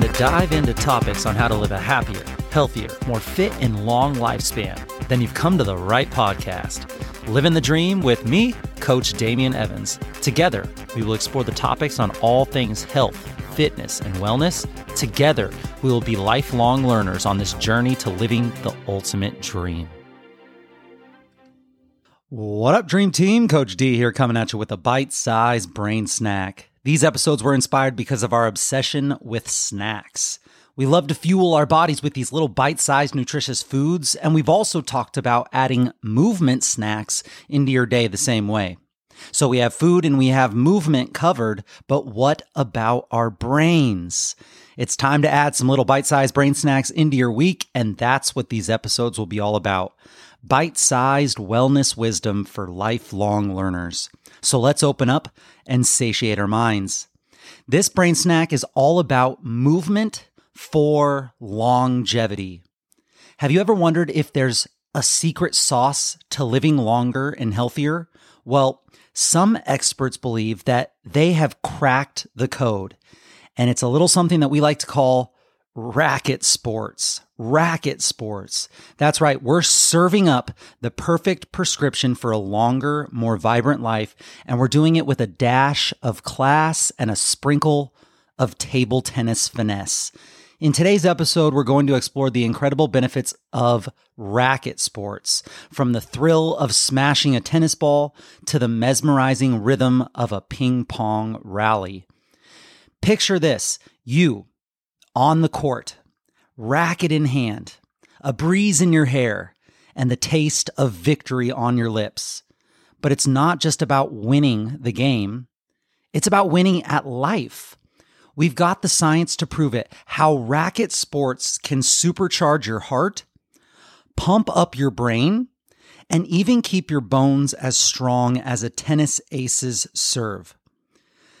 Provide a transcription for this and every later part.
to dive into topics on how to live a happier, healthier, more fit, and long lifespan, then you've come to the right podcast. Living the Dream with me, Coach Damian Evans. Together, we will explore the topics on all things health, fitness, and wellness. Together, we will be lifelong learners on this journey to living the ultimate dream. What up, Dream Team? Coach D here coming at you with a bite sized brain snack. These episodes were inspired because of our obsession with snacks. We love to fuel our bodies with these little bite sized nutritious foods, and we've also talked about adding movement snacks into your day the same way. So we have food and we have movement covered, but what about our brains? It's time to add some little bite sized brain snacks into your week, and that's what these episodes will be all about bite sized wellness wisdom for lifelong learners. So let's open up and satiate our minds. This brain snack is all about movement for longevity. Have you ever wondered if there's a secret sauce to living longer and healthier? Well, some experts believe that they have cracked the code, and it's a little something that we like to call racket sports. Racket sports. That's right. We're serving up the perfect prescription for a longer, more vibrant life. And we're doing it with a dash of class and a sprinkle of table tennis finesse. In today's episode, we're going to explore the incredible benefits of racket sports, from the thrill of smashing a tennis ball to the mesmerizing rhythm of a ping pong rally. Picture this you on the court, racket in hand, a breeze in your hair, and the taste of victory on your lips. But it's not just about winning the game, it's about winning at life. We've got the science to prove it how racket sports can supercharge your heart, pump up your brain, and even keep your bones as strong as a tennis ace's serve.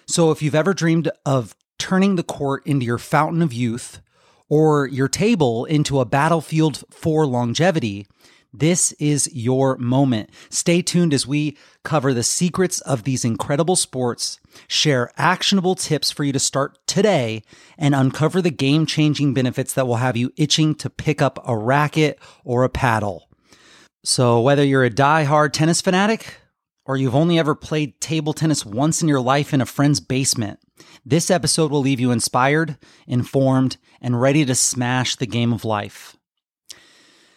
So, if you've ever dreamed of turning the court into your fountain of youth or your table into a battlefield for longevity, this is your moment. Stay tuned as we cover the secrets of these incredible sports, share actionable tips for you to start today, and uncover the game changing benefits that will have you itching to pick up a racket or a paddle. So, whether you're a die-hard tennis fanatic or you've only ever played table tennis once in your life in a friend's basement, this episode will leave you inspired, informed, and ready to smash the game of life.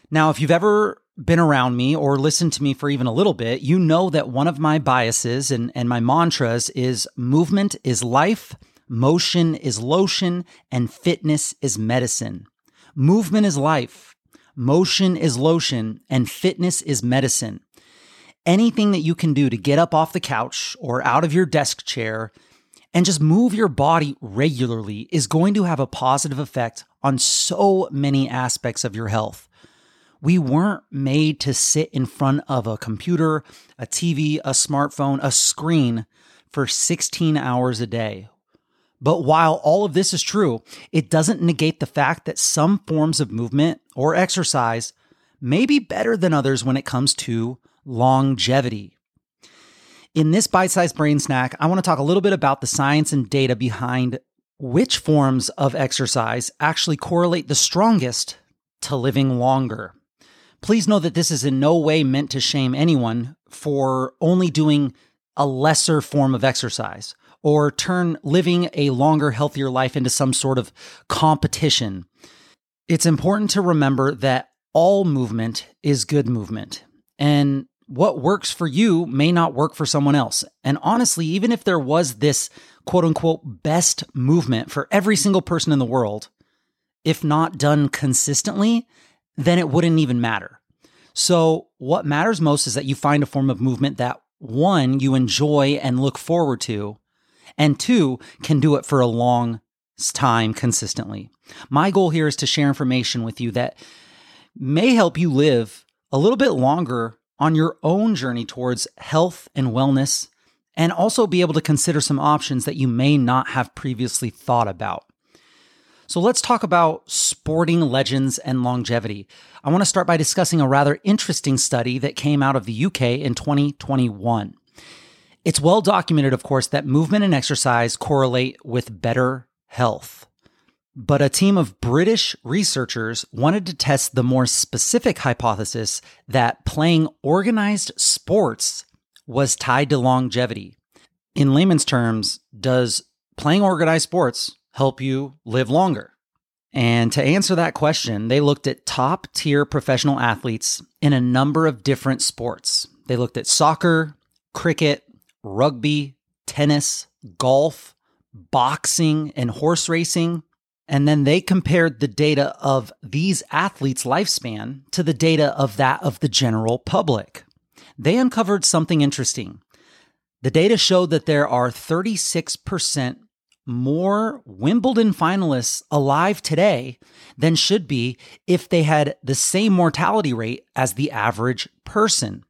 Now, if you've ever been around me or listened to me for even a little bit, you know that one of my biases and, and my mantras is movement is life, motion is lotion, and fitness is medicine. Movement is life, motion is lotion, and fitness is medicine. Anything that you can do to get up off the couch or out of your desk chair and just move your body regularly is going to have a positive effect on so many aspects of your health. We weren't made to sit in front of a computer, a TV, a smartphone, a screen for 16 hours a day. But while all of this is true, it doesn't negate the fact that some forms of movement or exercise may be better than others when it comes to longevity. In this bite sized brain snack, I want to talk a little bit about the science and data behind which forms of exercise actually correlate the strongest to living longer. Please know that this is in no way meant to shame anyone for only doing a lesser form of exercise or turn living a longer, healthier life into some sort of competition. It's important to remember that all movement is good movement. And what works for you may not work for someone else. And honestly, even if there was this quote unquote best movement for every single person in the world, if not done consistently, then it wouldn't even matter. So, what matters most is that you find a form of movement that one, you enjoy and look forward to, and two, can do it for a long time consistently. My goal here is to share information with you that may help you live a little bit longer on your own journey towards health and wellness, and also be able to consider some options that you may not have previously thought about. So let's talk about sporting legends and longevity. I want to start by discussing a rather interesting study that came out of the UK in 2021. It's well documented, of course, that movement and exercise correlate with better health. But a team of British researchers wanted to test the more specific hypothesis that playing organized sports was tied to longevity. In layman's terms, does playing organized sports help you live longer? And to answer that question, they looked at top tier professional athletes in a number of different sports. They looked at soccer, cricket, rugby, tennis, golf, boxing, and horse racing. And then they compared the data of these athletes' lifespan to the data of that of the general public. They uncovered something interesting. The data showed that there are 36% more Wimbledon finalists alive today than should be if they had the same mortality rate as the average person.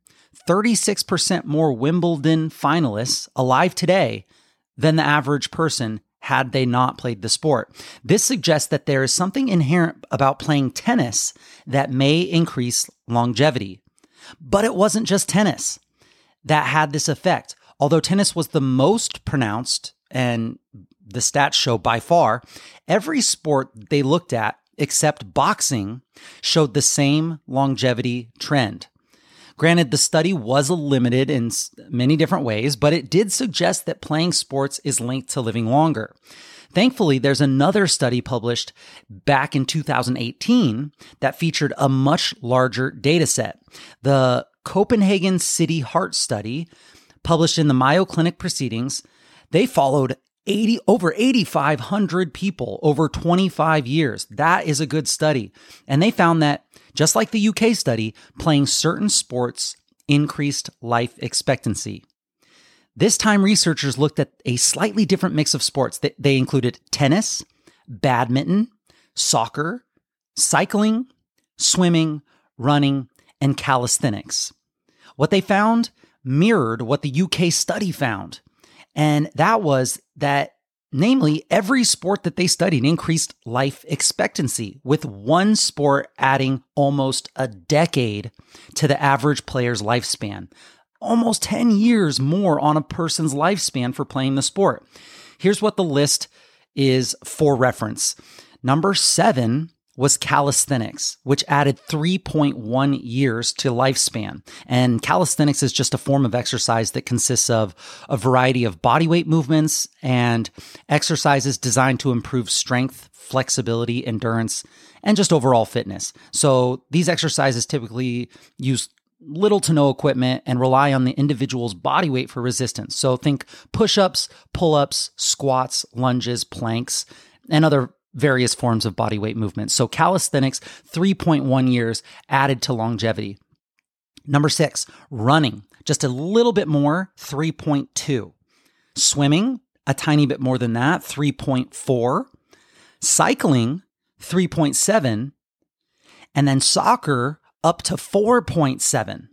36% more Wimbledon finalists alive today than the average person had they not played the sport. This suggests that there is something inherent about playing tennis that may increase longevity. But it wasn't just tennis that had this effect. Although tennis was the most pronounced and the stats show by far, every sport they looked at, except boxing, showed the same longevity trend. Granted, the study was limited in many different ways, but it did suggest that playing sports is linked to living longer. Thankfully, there's another study published back in 2018 that featured a much larger data set. The Copenhagen City Heart Study, published in the Mayo Clinic Proceedings, they followed 80 over 8500 people over 25 years. That is a good study. And they found that just like the UK study, playing certain sports increased life expectancy. This time researchers looked at a slightly different mix of sports. They included tennis, badminton, soccer, cycling, swimming, running, and calisthenics. What they found mirrored what the UK study found. And that was that, namely, every sport that they studied increased life expectancy, with one sport adding almost a decade to the average player's lifespan. Almost 10 years more on a person's lifespan for playing the sport. Here's what the list is for reference. Number seven was calisthenics, which added 3.1 years to lifespan. And calisthenics is just a form of exercise that consists of a variety of bodyweight movements and exercises designed to improve strength, flexibility, endurance, and just overall fitness. So these exercises typically use little to no equipment and rely on the individual's body weight for resistance. So think push ups, pull ups, squats, lunges, planks, and other various forms of body weight movement. So calisthenics, 3.1 years added to longevity. Number six, running, just a little bit more, 3.2. Swimming, a tiny bit more than that, 3.4. Cycling, 3.7. And then soccer, up to 4.7.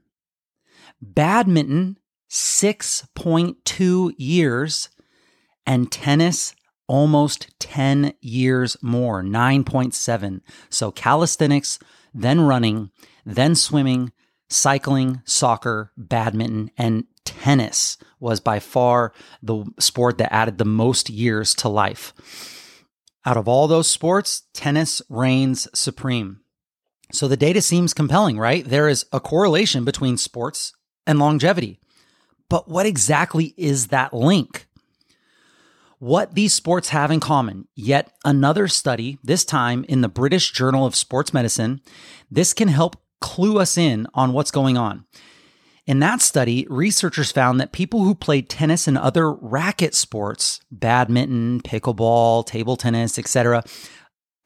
Badminton, 6.2 years. And tennis, almost 10 years more, 9.7. So calisthenics, then running, then swimming, cycling, soccer, badminton, and tennis was by far the sport that added the most years to life. Out of all those sports, tennis reigns supreme. So the data seems compelling, right? There is a correlation between sports and longevity. But what exactly is that link? What these sports have in common. Yet another study, this time in the British Journal of Sports Medicine, this can help clue us in on what's going on. In that study, researchers found that people who played tennis and other racket sports, badminton, pickleball, table tennis, etc.,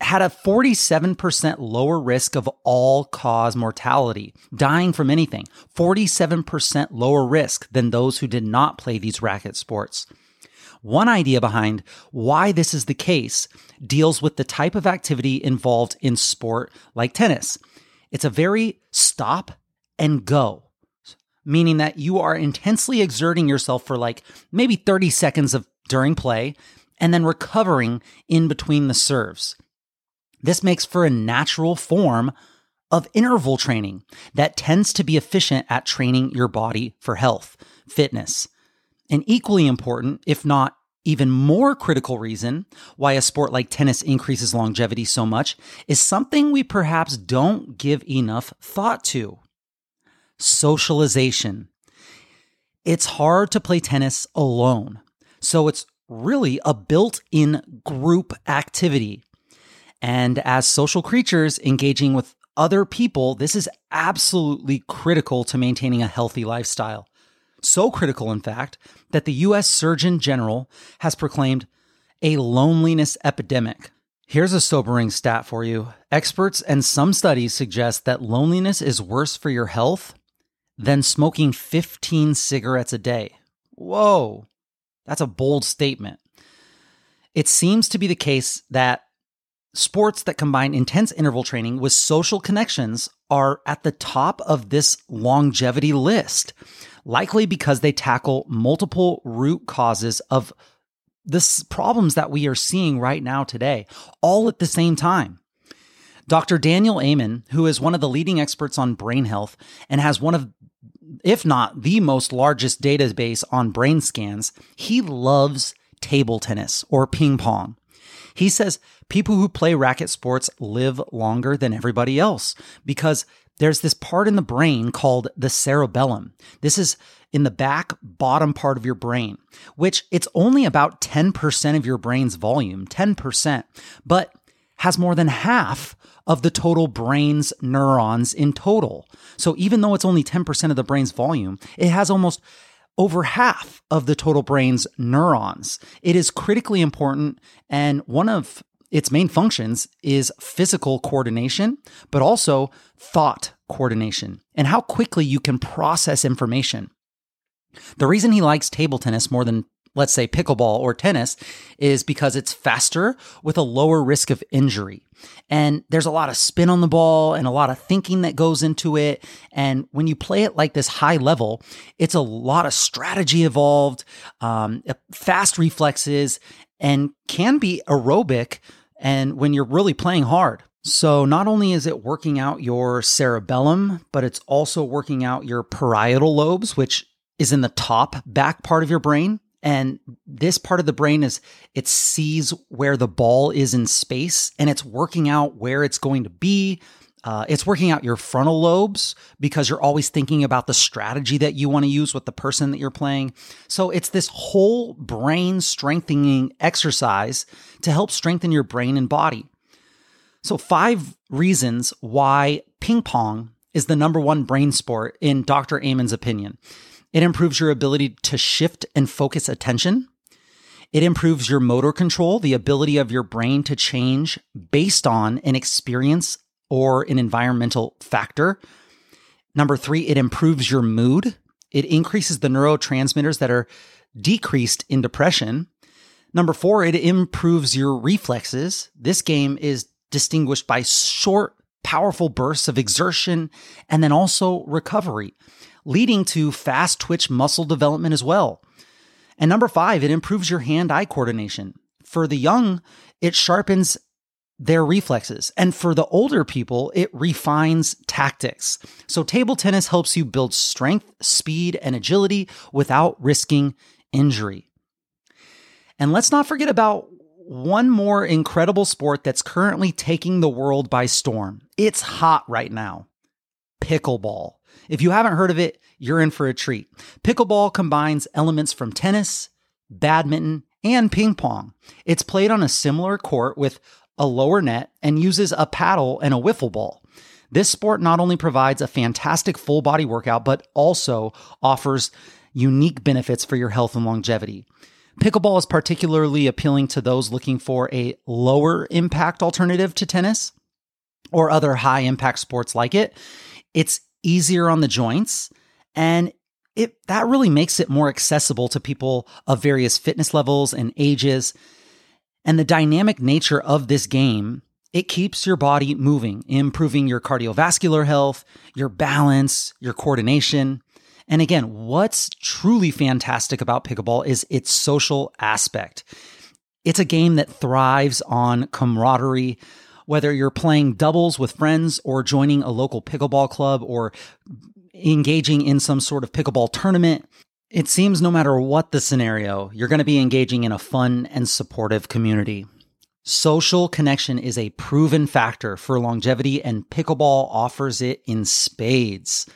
had a 47% lower risk of all cause mortality, dying from anything. 47% lower risk than those who did not play these racket sports. One idea behind why this is the case deals with the type of activity involved in sport like tennis. It's a very stop and go, meaning that you are intensely exerting yourself for like maybe 30 seconds of during play and then recovering in between the serves. This makes for a natural form of interval training that tends to be efficient at training your body for health, fitness, and equally important, if not even more critical reason why a sport like tennis increases longevity so much is something we perhaps don't give enough thought to socialization. It's hard to play tennis alone, so it's really a built in group activity. And as social creatures engaging with other people, this is absolutely critical to maintaining a healthy lifestyle. So critical, in fact, that the US Surgeon General has proclaimed a loneliness epidemic. Here's a sobering stat for you. Experts and some studies suggest that loneliness is worse for your health than smoking 15 cigarettes a day. Whoa, that's a bold statement. It seems to be the case that sports that combine intense interval training with social connections are at the top of this longevity list likely because they tackle multiple root causes of the problems that we are seeing right now today, all at the same time. Dr. Daniel Amen, who is one of the leading experts on brain health and has one of, if not the most largest database on brain scans, he loves table tennis or ping pong. He says people who play racket sports live longer than everybody else because there's this part in the brain called the cerebellum. This is in the back bottom part of your brain, which it's only about 10% of your brain's volume, 10%, but has more than half of the total brain's neurons in total. So even though it's only 10% of the brain's volume, it has almost over half of the total brain's neurons. It is critically important and one of its main functions is physical coordination, but also thought coordination and how quickly you can process information. The reason he likes table tennis more than let's say pickleball or tennis is because it's faster with a lower risk of injury. And there's a lot of spin on the ball and a lot of thinking that goes into it. And when you play it like this high level, it's a lot of strategy involved, um, fast reflexes, and can be aerobic and when you're really playing hard. So not only is it working out your cerebellum, but it's also working out your parietal lobes, which is in the top back part of your brain. And this part of the brain is it sees where the ball is in space and it's working out where it's going to be, uh, it's working out your frontal lobes because you're always thinking about the strategy that you want to use with the person that you're playing. So it's this whole brain strengthening exercise to help strengthen your brain and body. So, five reasons why ping pong is the number one brain sport in Dr. Amen's opinion. It improves your ability to shift and focus attention. It improves your motor control, the ability of your brain to change based on an experience or an environmental factor. Number three, it improves your mood. It increases the neurotransmitters that are decreased in depression. Number four, it improves your reflexes. This game is distinguished by short, powerful bursts of exertion and then also recovery, leading to fast twitch muscle development as well. And number five, it improves your hand eye coordination. For the young, it sharpens their reflexes. And for the older people, it refines tactics. So table tennis helps you build strength, speed, and agility without risking injury. And let's not forget about one more incredible sport that's currently taking the world by storm. It's hot right now pickleball. If you haven't heard of it, you're in for a treat. Pickleball combines elements from tennis, badminton, and ping pong. It's played on a similar court with a lower net, and uses a paddle and a wiffle ball. This sport not only provides a fantastic full body workout, but also offers unique benefits for your health and longevity. Pickleball is particularly appealing to those looking for a lower impact alternative to tennis or other high impact sports like it. It's easier on the joints and it that really makes it more accessible to people of various fitness levels and ages. And the dynamic nature of this game, it keeps your body moving, improving your cardiovascular health, your balance, your coordination. And again, what's truly fantastic about pickleball is its social aspect. It's a game that thrives on camaraderie, whether you're playing doubles with friends or joining a local pickleball club or engaging in some sort of pickleball tournament It seems no matter what the scenario, you're going to be engaging in a fun and supportive community. Social connection is a proven factor for longevity, and pickleball offers it in spades.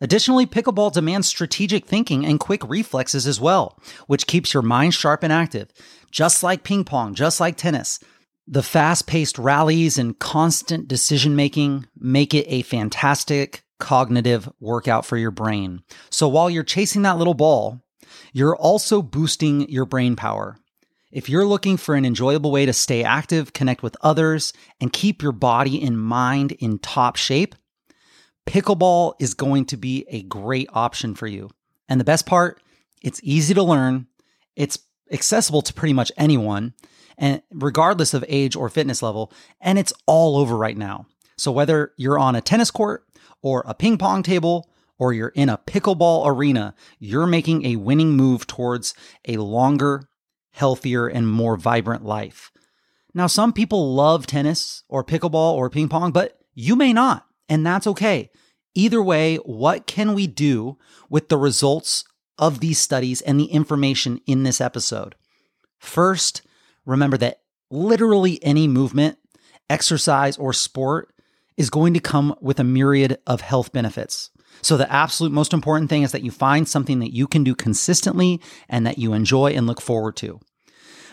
Additionally, pickleball demands strategic thinking and quick reflexes as well, which keeps your mind sharp and active, just like ping pong, just like tennis. The fast paced rallies and constant decision making make it a fantastic cognitive workout for your brain. So while you're chasing that little ball, you're also boosting your brain power. If you're looking for an enjoyable way to stay active, connect with others, and keep your body and mind in top shape, pickleball is going to be a great option for you. And the best part, it's easy to learn, it's accessible to pretty much anyone, and regardless of age or fitness level, and it's all over right now. So whether you're on a tennis court or a ping pong table or you're in a pickleball arena, you're making a winning move towards a longer healthier, and more vibrant life. Now, some people love tennis or pickleball or ping pong, but you may not, and that's okay. Either way, what can we do with the results of these studies and the information in this episode? First, remember that literally any movement, exercise, or sport is going to come with a myriad of health benefits. So, the absolute most important thing is that you find something that you can do consistently and that you enjoy and look forward to.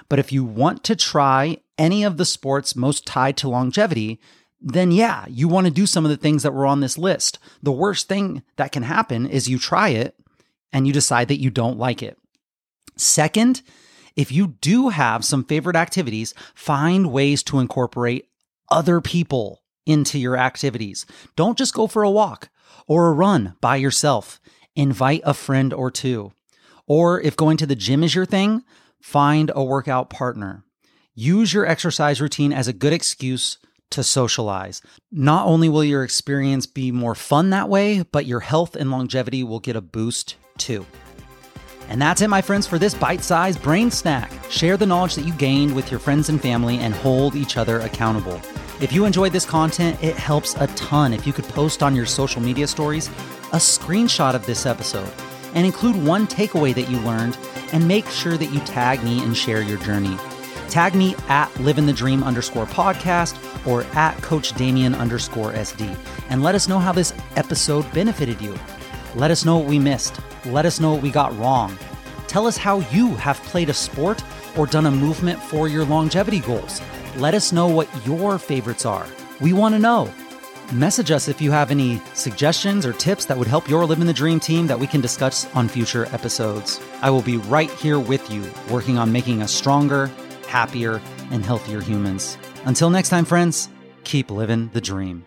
But if you want to try any of the sports most tied to longevity, then yeah, you want to do some of the things that were on this list. The worst thing that can happen is you try it and you decide that you don't like it. Second, if you do have some favorite activities, find ways to incorporate other people into your activities. Don't just go for a walk or a run by yourself. Invite a friend or two. Or if going to the gym is your thing, Find a workout partner. Use your exercise routine as a good excuse to socialize. Not only will your experience be more fun that way, but your health and longevity will get a boost too. And that's it, my friends, for this bite sized brain snack. Share the knowledge that you gained with your friends and family and hold each other accountable. If you enjoyed this content, it helps a ton if you could post on your social media stories a screenshot of this episode and include one takeaway that you learned and make sure that you tag me and share your journey. Tag me at living the dream underscore podcast or at coach Damien underscore SD and let us know how this episode benefited you. Let us know what we missed. Let us know what we got wrong. Tell us how you have played a sport or done a movement for your longevity goals. Let us know what your favorites are. We want to know. Message us if you have any suggestions or tips that would help your Living the Dream team that we can discuss on future episodes. I will be right here with you, working on making us stronger, happier, and healthier humans. Until next time, friends, keep living the dream.